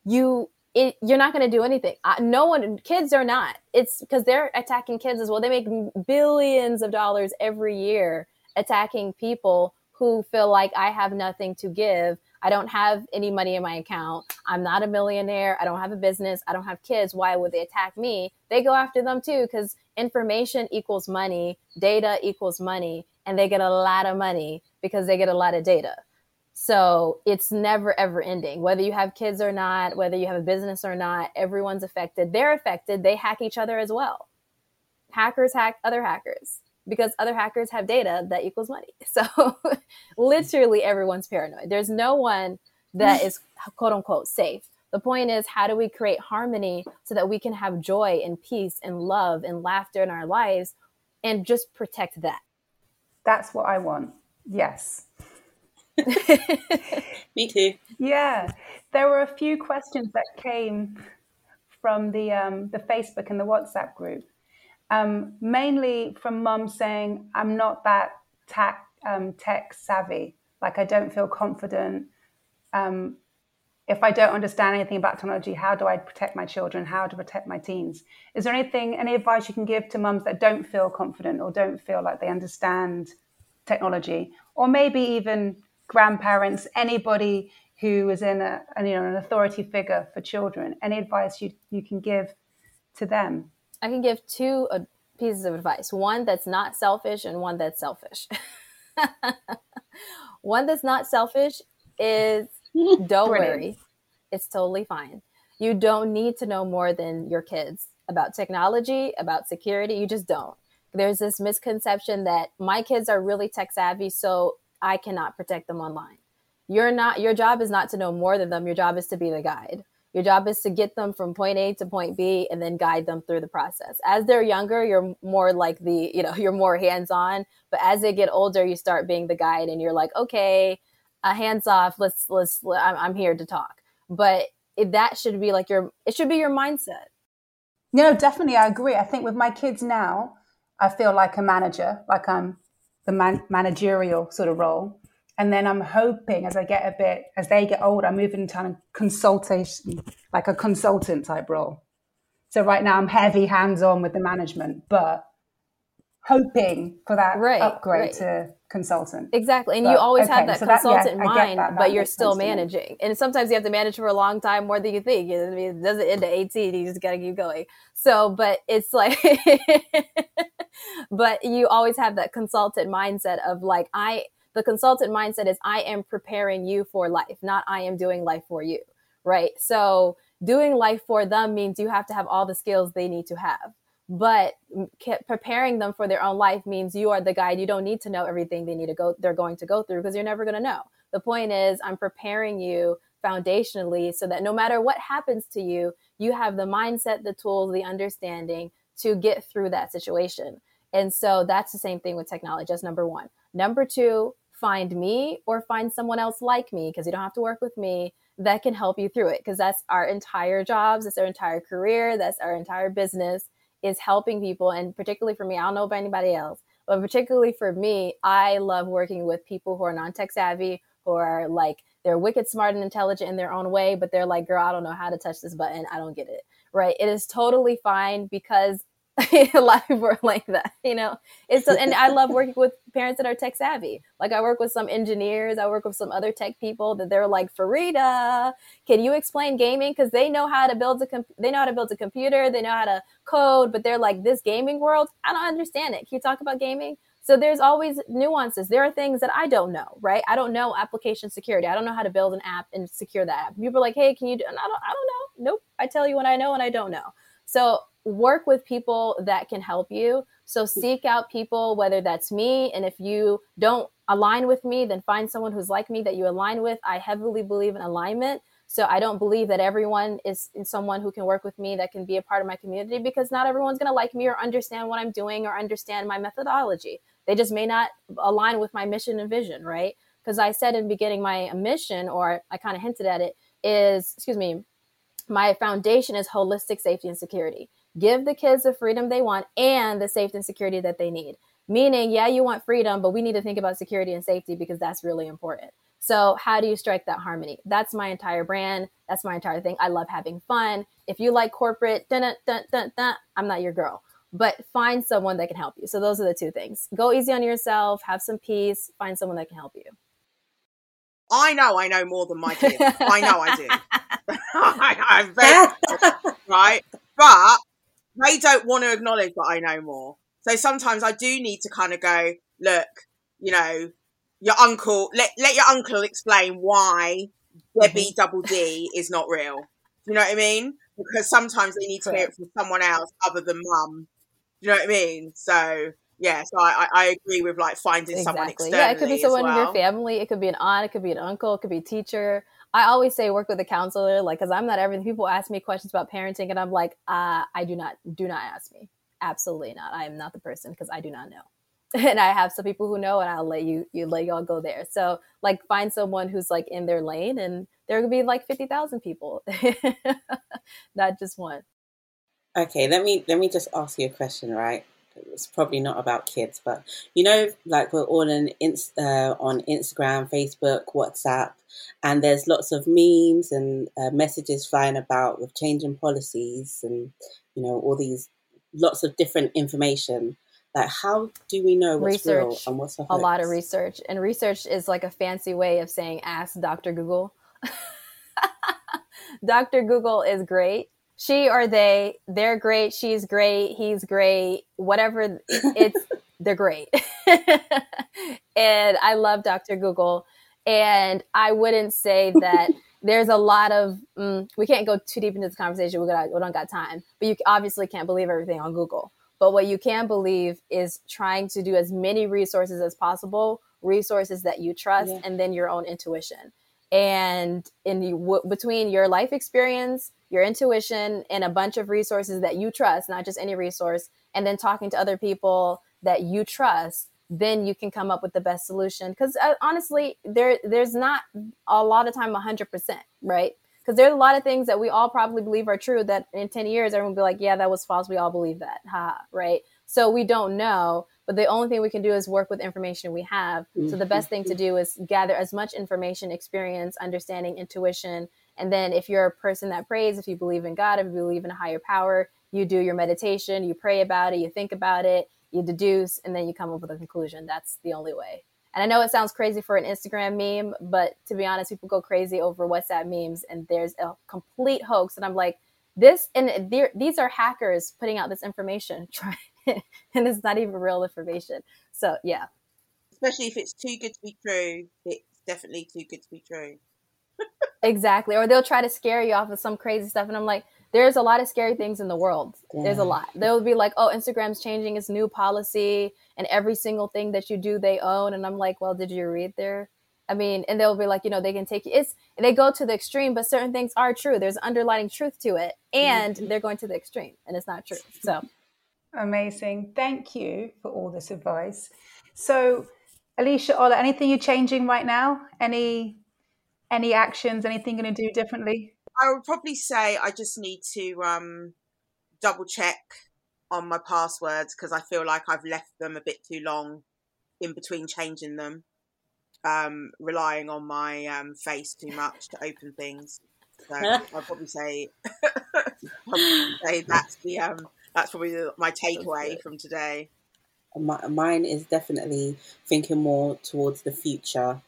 you it, you're not going to do anything. Uh, no one kids are not. It's because they're attacking kids as well. They make billions of dollars every year attacking people who feel like i have nothing to give. I don't have any money in my account. I'm not a millionaire. I don't have a business. I don't have kids. Why would they attack me? They go after them too because information equals money data equals money and they get a lot of money because they get a lot of data. So it's never ever ending. Whether you have kids or not, whether you have a business or not, everyone's affected. They're affected. They hack each other as well. Hackers hack other hackers because other hackers have data that equals money. So literally everyone's paranoid. There's no one that is quote unquote safe. The point is, how do we create harmony so that we can have joy and peace and love and laughter in our lives and just protect that? That's what I want. Yes. Me too. Yeah. There were a few questions that came from the um, the Facebook and the WhatsApp group. Um, mainly from mum saying, I'm not that tech, um, tech savvy. Like, I don't feel confident. Um, if I don't understand anything about technology, how do I protect my children? How to protect my teens? Is there anything, any advice you can give to mums that don't feel confident or don't feel like they understand technology? Or maybe even grandparents, anybody who is in a, an, you know, an authority figure for children? Any advice you, you can give to them? I can give two uh, pieces of advice one that's not selfish and one that's selfish. one that's not selfish is don't worry, it's totally fine. You don't need to know more than your kids about technology, about security. You just don't. There's this misconception that my kids are really tech savvy, so I cannot protect them online. You're not, your job is not to know more than them. Your job is to be the guide. Your job is to get them from point A to point B and then guide them through the process. As they're younger, you're more like the, you know, you're more hands on. But as they get older, you start being the guide and you're like, okay, uh, hands off. Let's, let's, I'm, I'm here to talk. But it, that should be like your, it should be your mindset. No, definitely, I agree. I think with my kids now, I feel like a manager, like I'm the man- managerial sort of role. And then I'm hoping as I get a bit, as they get older, I move into a consultation, like a consultant type role. So right now I'm heavy hands on with the management, but hoping for that right, upgrade right. to consultant. Exactly. And but, you always okay, have that so consultant that, yeah, mind, that, that but you're still managing. And sometimes you have to manage for a long time more than you think. I mean, it doesn't end at 18. You just got to keep going. So, but it's like, but you always have that consultant mindset of like, I, the consultant mindset is I am preparing you for life, not I am doing life for you. Right. So doing life for them means you have to have all the skills they need to have but preparing them for their own life means you are the guide you don't need to know everything they need to go they're going to go through because you're never going to know the point is i'm preparing you foundationally so that no matter what happens to you you have the mindset the tools the understanding to get through that situation and so that's the same thing with technology that's number one number two find me or find someone else like me because you don't have to work with me that can help you through it because that's our entire jobs that's our entire career that's our entire business is helping people. And particularly for me, I don't know about anybody else, but particularly for me, I love working with people who are non tech savvy, who are like, they're wicked smart and intelligent in their own way, but they're like, girl, I don't know how to touch this button. I don't get it. Right. It is totally fine because people are like that, you know. It's and I love working with parents that are tech savvy. Like I work with some engineers, I work with some other tech people that they're like, Farida, can you explain gaming? Because they know how to build a com- they know how to build a computer, they know how to code, but they're like this gaming world. I don't understand it. Can you talk about gaming? So there's always nuances. There are things that I don't know, right? I don't know application security. I don't know how to build an app and secure that app. People are like, hey, can you do? And I don't, I don't know. Nope. I tell you what I know and I don't know. So work with people that can help you. So hmm. seek out people, whether that's me. And if you don't align with me, then find someone who's like me that you align with. I heavily believe in alignment. So I don't believe that everyone is someone who can work with me that can be a part of my community because not everyone's going to like me or understand what I'm doing or understand my methodology. They just may not align with my mission and vision, right? Because I said in the beginning, my mission, or I kind of hinted at it, is, excuse me, my foundation is holistic safety and security give the kids the freedom they want and the safety and security that they need. Meaning, yeah, you want freedom, but we need to think about security and safety because that's really important. So, how do you strike that harmony? That's my entire brand. That's my entire thing. I love having fun. If you like corporate, dun, dun, dun, dun, I'm not your girl, but find someone that can help you. So, those are the two things go easy on yourself, have some peace, find someone that can help you. I know I know more than my kids. I know I do. I, am very right, but they don't want to acknowledge that I know more. So sometimes I do need to kind of go, look, you know, your uncle, let, let your uncle explain why Debbie mm-hmm. Double D is not real. You know what I mean? Because sometimes they need to hear it from someone else other than mum. You know what I mean? So yeah, so I, I agree with like finding exactly. someone externally. Yeah, it could be someone well. in your family. It could be an aunt. It could be an uncle. It could be a teacher. I always say work with a counselor, like, because I'm not everything. People ask me questions about parenting, and I'm like, uh, I do not, do not ask me. Absolutely not. I am not the person because I do not know. and I have some people who know, and I'll let you, you let y'all go there. So, like, find someone who's like in their lane, and there could be like fifty thousand people, not just one. Okay, let me let me just ask you a question, right? It's probably not about kids, but you know, like we're all in inst- uh, on Instagram, Facebook, WhatsApp, and there's lots of memes and uh, messages flying about with changing policies and you know all these lots of different information. Like, how do we know what's research, real and what's a, a lot of research? And research is like a fancy way of saying ask Dr. Google. Dr. Google is great she or they, they're great. She's great. He's great. Whatever it's, they're great. and I love Dr. Google. And I wouldn't say that there's a lot of, mm, we can't go too deep into this conversation. We, got, we don't got time. But you obviously can't believe everything on Google. But what you can believe is trying to do as many resources as possible, resources that you trust, yeah. and then your own intuition. And in the, w- between your life experience, your intuition, and a bunch of resources that you trust, not just any resource, and then talking to other people that you trust, then you can come up with the best solution. Because uh, honestly, there there's not a lot of time 100%, right? Because there's a lot of things that we all probably believe are true that in 10 years, everyone will be like, yeah, that was false. We all believe that. Ha, right? So we don't know. But the only thing we can do is work with information we have. So the best thing to do is gather as much information, experience, understanding, intuition, and then if you're a person that prays, if you believe in God, if you believe in a higher power, you do your meditation, you pray about it, you think about it, you deduce, and then you come up with a conclusion. That's the only way. And I know it sounds crazy for an Instagram meme, but to be honest, people go crazy over WhatsApp memes, and there's a complete hoax. And I'm like, this, and these are hackers putting out this information, and it's not even real information. So yeah. Especially if it's too good to be true, it's definitely too good to be true. exactly. Or they'll try to scare you off of some crazy stuff, and I'm like, there's a lot of scary things in the world. Yeah. There's a lot. They'll be like, oh, Instagram's changing its new policy, and every single thing that you do, they own. And I'm like, well, did you read there? I mean, and they'll be like, you know, they can take it's they go to the extreme, but certain things are true. There's underlying truth to it, and mm-hmm. they're going to the extreme, and it's not true. So amazing. Thank you for all this advice. So, Alicia, Ola, anything you're changing right now? Any any actions? Anything you're going to do differently? I would probably say I just need to um, double check on my passwords because I feel like I've left them a bit too long in between changing them. Um, relying on my um, face too much to open things. So I'd probably say, probably say that's the um, that's probably my takeaway from today. My, mine is definitely thinking more towards the future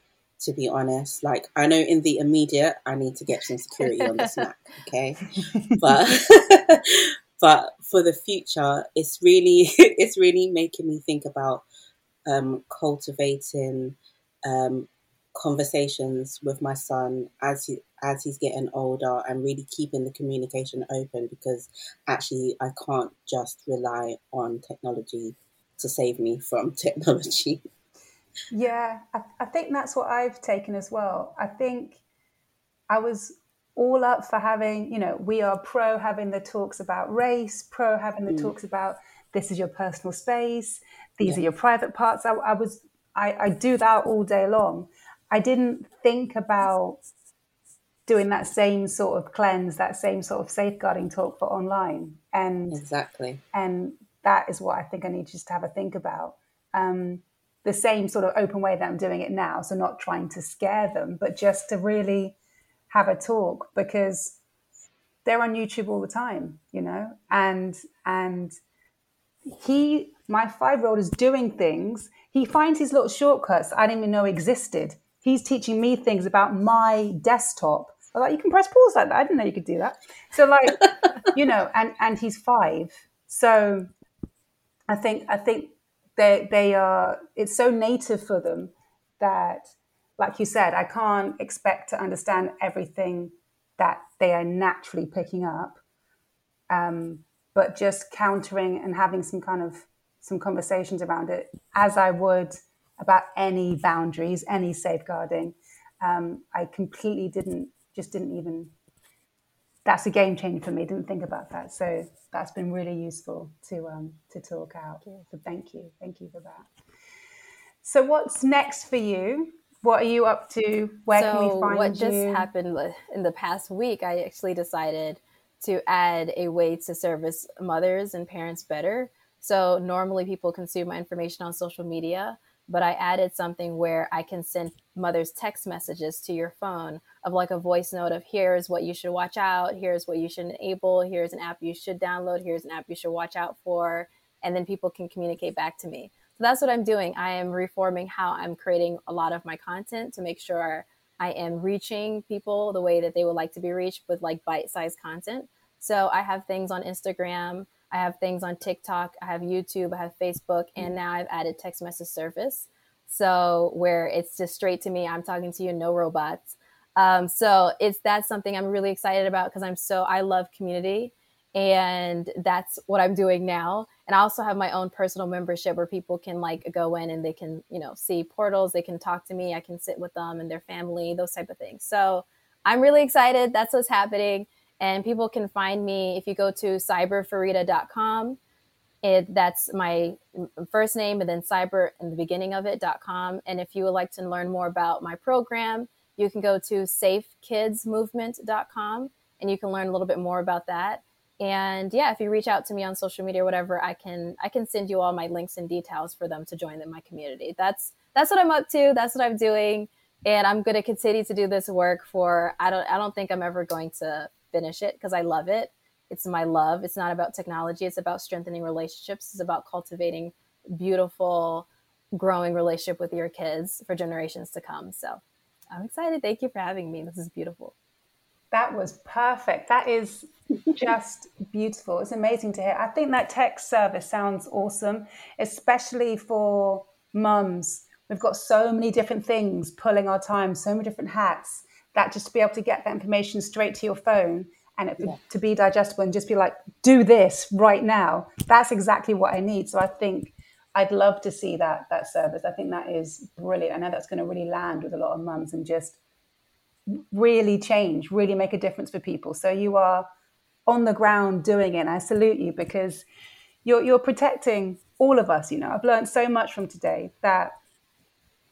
to be honest. Like I know in the immediate I need to get some security on this Mac, okay? But but for the future, it's really it's really making me think about um, cultivating um, conversations with my son as he as he's getting older and really keeping the communication open because actually I can't just rely on technology to save me from technology. Yeah, I, I think that's what I've taken as well. I think I was all up for having, you know, we are pro having the talks about race, pro having the mm. talks about this is your personal space, these yeah. are your private parts. I, I was, I, I do that all day long. I didn't think about doing that same sort of cleanse, that same sort of safeguarding talk for online. And exactly. And that is what I think I need just to have a think about. Um, the same sort of open way that I'm doing it now. So not trying to scare them, but just to really have a talk because they're on YouTube all the time, you know, and and he, my five year old, is doing things. He finds his little shortcuts I didn't even know existed. He's teaching me things about my desktop. I like, you can press pause like that. I didn't know you could do that. So like, you know, and and he's five. So I think I think they they are it's so native for them that like you said i can't expect to understand everything that they are naturally picking up um, but just countering and having some kind of some conversations around it as i would about any boundaries any safeguarding um, i completely didn't just didn't even that's a game changer for me. Didn't think about that, so that's been really useful to um, to talk out. So thank you, thank you for that. So what's next for you? What are you up to? Where so can we find what you? What just happened in the past week? I actually decided to add a way to service mothers and parents better. So normally people consume my information on social media, but I added something where I can send mothers text messages to your phone of like a voice note of here's what you should watch out, here's what you should enable, here's an app you should download, here's an app you should watch out for, and then people can communicate back to me. So that's what I'm doing. I am reforming how I'm creating a lot of my content to make sure I am reaching people the way that they would like to be reached with like bite-sized content. So I have things on Instagram, I have things on TikTok, I have YouTube, I have Facebook, and now I've added text message service. So where it's just straight to me, I'm talking to you, no robots. Um, so it's that's something I'm really excited about because I'm so I love community, and that's what I'm doing now. And I also have my own personal membership where people can like go in and they can you know see portals, they can talk to me, I can sit with them and their family, those type of things. So I'm really excited. That's what's happening, and people can find me if you go to cyberfarida.com. It, that's my first name and then cyber in the beginning of it.com. And if you would like to learn more about my program, you can go to safekidsmovement.com and you can learn a little bit more about that. And yeah, if you reach out to me on social media or whatever, I can I can send you all my links and details for them to join in my community. That's that's what I'm up to. That's what I'm doing. And I'm going to continue to do this work for I don't I don't think I'm ever going to finish it because I love it. It's my love. It's not about technology. It's about strengthening relationships. It's about cultivating beautiful, growing relationship with your kids for generations to come. So I'm excited. Thank you for having me. This is beautiful. That was perfect. That is just beautiful. It's amazing to hear. I think that text service sounds awesome, especially for mums. We've got so many different things pulling our time, so many different hats that just to be able to get that information straight to your phone and it, yeah. to be digestible and just be like, do this right now. That's exactly what I need. So I think I'd love to see that that service. I think that is brilliant. I know that's going to really land with a lot of mums and just really change, really make a difference for people. So you are on the ground doing it. And I salute you because you're you're protecting all of us. You know, I've learned so much from today that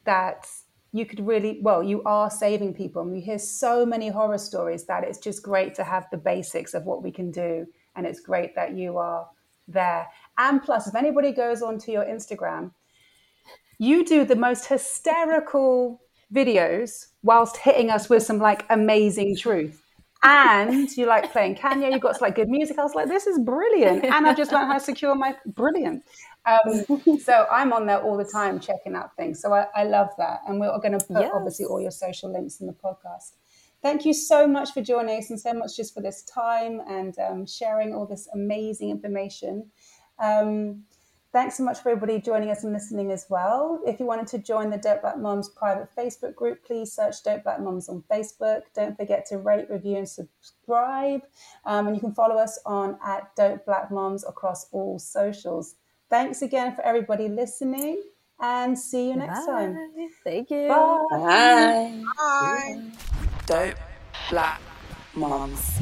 that you could really well you are saving people. And we hear so many horror stories that it's just great to have the basics of what we can do. And it's great that you are there. And plus if anybody goes onto your instagram you do the most hysterical videos whilst hitting us with some like amazing truth and you like playing Kanye, you've got like good music. I was like, this is brilliant. And I just learned how to secure my brilliant. Um, so I'm on there all the time checking out things. So I, I love that. And we're going to put yes. obviously all your social links in the podcast. Thank you so much for joining us and so much just for this time and um, sharing all this amazing information. Um, thanks so much for everybody joining us and listening as well. If you wanted to join the Dope Black Moms private Facebook group, please search Dope Black Moms on Facebook. Don't forget to rate, review, and subscribe. Um, and you can follow us on at Dope Black Moms across all socials. Thanks again for everybody listening and see you next Bye. time. Thank you. Bye. Bye. Bye. Dope Black Moms.